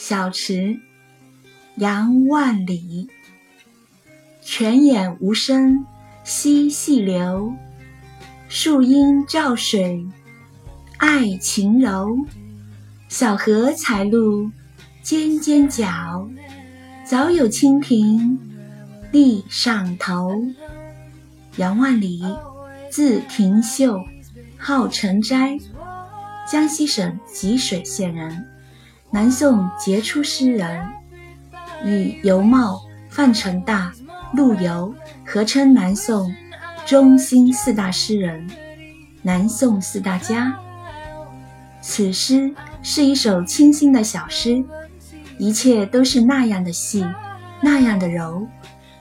小池，杨万里。泉眼无声惜细流，树阴照水爱晴柔。小荷才露尖尖角，早有蜻蜓立上头。杨万里，字廷秀，号成斋，江西省吉水县人。南宋杰出诗人，与尤茂、范成大、陆游合称南宋中兴四大诗人、南宋四大家。此诗是一首清新的小诗，一切都是那样的细，那样的柔，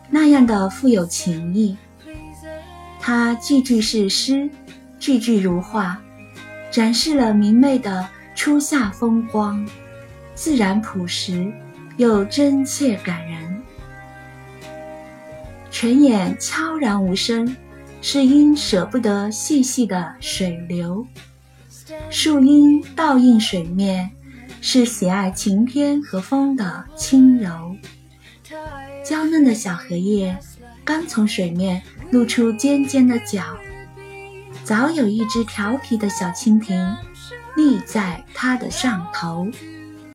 那样的富有情意。它句句是诗，句句如画，展示了明媚的初夏风光。自然朴实，又真切感人。泉眼悄然无声，是因舍不得细细的水流；树荫倒映水面，是喜爱晴天和风的轻柔。娇嫩的小荷叶刚从水面露出尖尖的角，早有一只调皮的小蜻蜓立在它的上头。